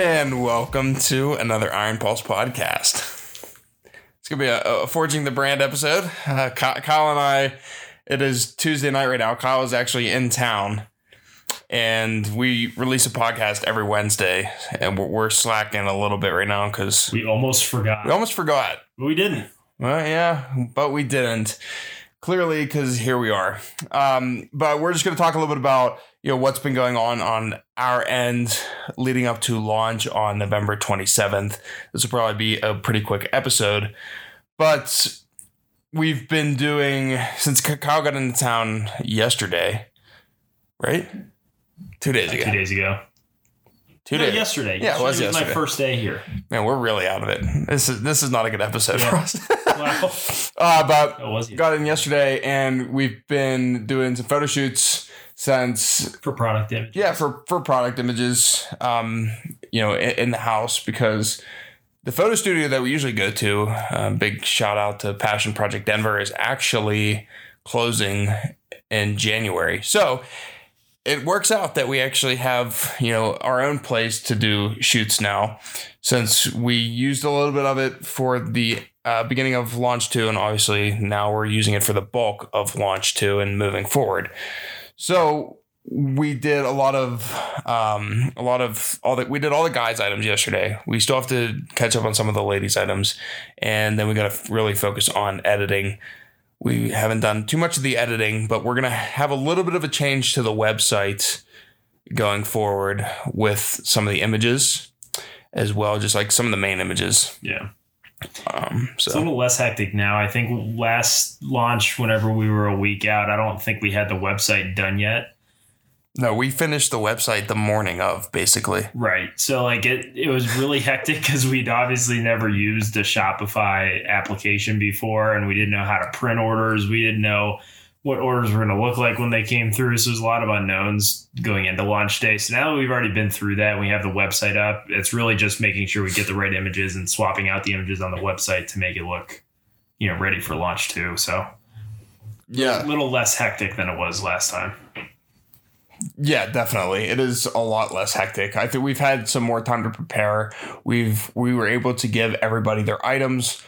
And welcome to another Iron Pulse podcast. It's gonna be a, a forging the brand episode. Uh, Kyle and I. It is Tuesday night right now. Kyle is actually in town, and we release a podcast every Wednesday. And we're, we're slacking a little bit right now because We almost forgot. we almost forgot. we didn't. Well, yeah, but we didn't. Clearly, because here we are. Um, but we're just going to talk a little bit about you know what's been going on on our end leading up to launch on November 27th. This will probably be a pretty quick episode, but we've been doing since Kyle got into town yesterday, right? Two days ago. Two days ago. Two No, days. yesterday. Yeah, it was my yesterday. first day here. Man, we're really out of it. This is this is not a good episode for us. Wow. uh, but was got in yesterday and we've been doing some photo shoots since for product images. yeah for for product images um you know in, in the house because the photo studio that we usually go to um, big shout out to passion project denver is actually closing in january so it works out that we actually have you know our own place to do shoots now since we used a little bit of it for the uh, beginning of launch 2 and obviously now we're using it for the bulk of launch 2 and moving forward. So we did a lot of um, a lot of all that we did all the guys items yesterday. We still have to catch up on some of the ladies items and then we got to really focus on editing we haven't done too much of the editing but we're going to have a little bit of a change to the website going forward with some of the images as well just like some of the main images Yeah. um, so. It's a little less hectic now. I think last launch, whenever we were a week out, I don't think we had the website done yet. No we finished the website the morning of basically Right. So like it it was really hectic because we'd obviously never used a Shopify application before and we didn't know how to print orders. We didn't know what orders were going to look like when they came through. So there's a lot of unknowns going into launch day. So now that we've already been through that, and we have the website up. It's really just making sure we get the right images and swapping out the images on the website to make it look, you know, ready for launch too. So yeah a little less hectic than it was last time. Yeah, definitely. It is a lot less hectic. I think we've had some more time to prepare. We've we were able to give everybody their items,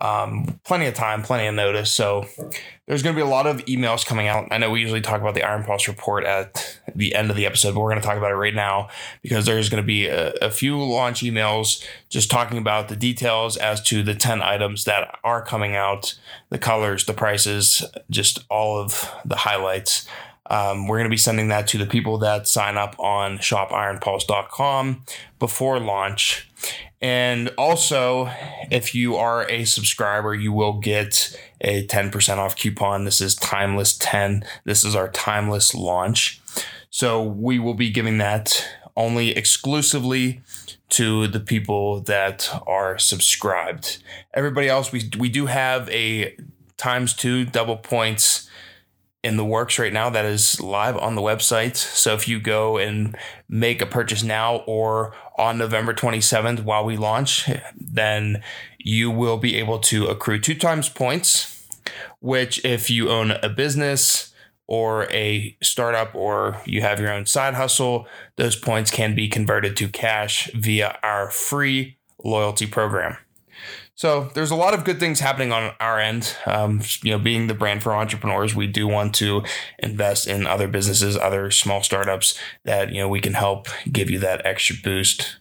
um, plenty of time, plenty of notice. So there's going to be a lot of emails coming out. I know we usually talk about the Iron Pulse report at the end of the episode, but we're going to talk about it right now because there's going to be a, a few launch emails just talking about the details as to the 10 items that are coming out, the colors, the prices, just all of the highlights. Um, we're going to be sending that to the people that sign up on shopironpulse.com before launch. And also, if you are a subscriber, you will get a 10% off coupon. This is Timeless 10. This is our Timeless launch. So we will be giving that only exclusively to the people that are subscribed. Everybody else, we, we do have a times two double points in the works right now that is live on the website. So if you go and make a purchase now or on November 27th while we launch, then you will be able to accrue two times points, which if you own a business or a startup or you have your own side hustle, those points can be converted to cash via our free loyalty program. So there's a lot of good things happening on our end. Um, you know, being the brand for entrepreneurs, we do want to invest in other businesses, other small startups that you know we can help give you that extra boost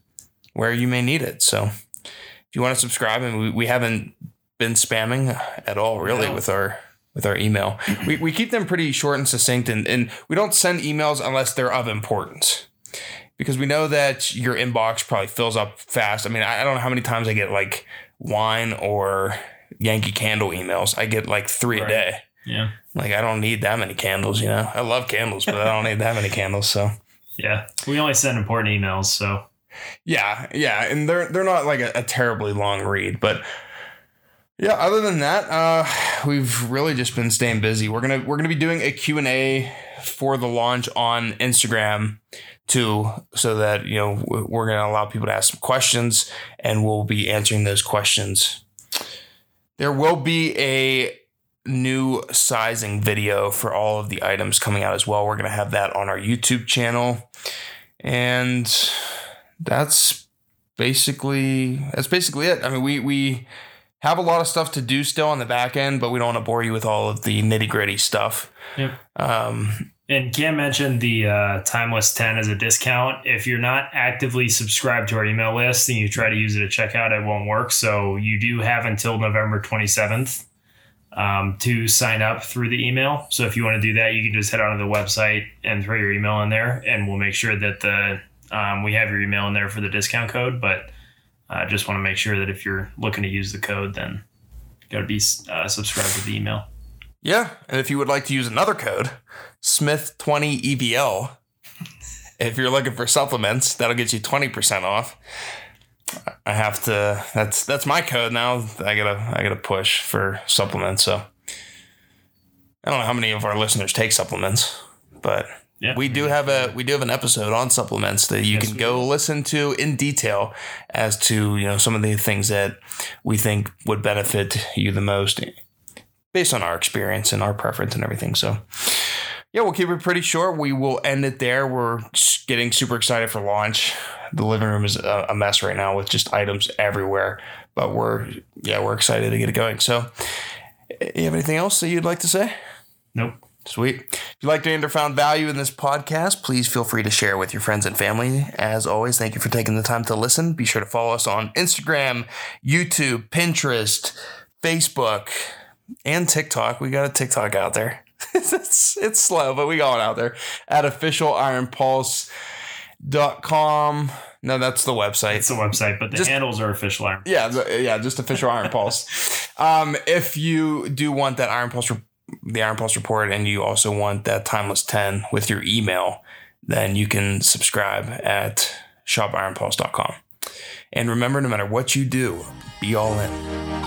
where you may need it. So if you want to subscribe, and we, we haven't been spamming at all really No. with our with our email. We, we keep them pretty short and succinct, and, and we don't send emails unless they're of importance because we know that your inbox probably fills up fast. I mean, I, don't know how many times I get like wine or Yankee Candle emails. I get like three a day. Yeah. Like I don't need that many candles, you know. I love candles, but I don't need that many candles. So Yeah. We only send important emails. So yeah, yeah, and they're they're not like a, a terribly long read, but yeah. Other than that, uh, we've really just been staying busy. We're gonna we're gonna be doing a Q and A for the launch on Instagram too, so that you know we're gonna allow people to ask some questions, and we'll be answering those questions. There will be a new sizing video for all of the items coming out as well. We're to have that on our YouTube channel. And that's basically that's basically it. I mean, we we have a lot of stuff to do still on the back end, but we don't want to bore you with all of the nitty gritty stuff. Yep. Um, And Cam mentioned the uh, Timeless 10 as a discount. If you're not actively subscribed to our email list and you try to use it at checkout, it won't work. So you do have until November 27th um, to sign up through the email. So if you want to do that, you can just head onto the website and throw your email in there, and we'll make sure that the um, we have your email in there for the discount code. But uh, just want to make sure that if you're looking to use the code, then got to be uh, subscribed to the email. yeah, and if you would like to use another code, Smith twenty EVL, if you're looking for supplements, that'll get you twenty percent off. I have to. That's that's my code now. I gotta I gotta push for supplements. So I don't know how many of our listeners take supplements, but Yeah. we do have a we do have an episode on supplements that you Yes, can go listen to in detail as to you know some of the things that we think would benefit you the most based on our experience and our preference and everything. So yeah, we'll keep it pretty short. We will end it there. We're getting super excited for launch. The living room is a a mess right now with just items everywhere, but we're yeah we're excited to get it going. So, eh, you have anything else that you'd like to say? Nope. Sweet. If you liked like to found value in this podcast, please feel free to share with your friends and family. As always, thank you for taking the time to listen. Be sure to follow us on Instagram, YouTube, Pinterest, Facebook, and TikTok. We got a TikTok out there. it's it's slow, but we got it out there at officialironpulse.com. No, that's the website. It's the website, but the Just- handles are official iron. Yeah, yeah, just official Iron Pulse. Um, if you do want that Iron Pulse, the Iron Pulse report, and you also want that Timeless Ten with your email, then you can subscribe at shopironpulse.com. And remember, no matter what you do, be all in.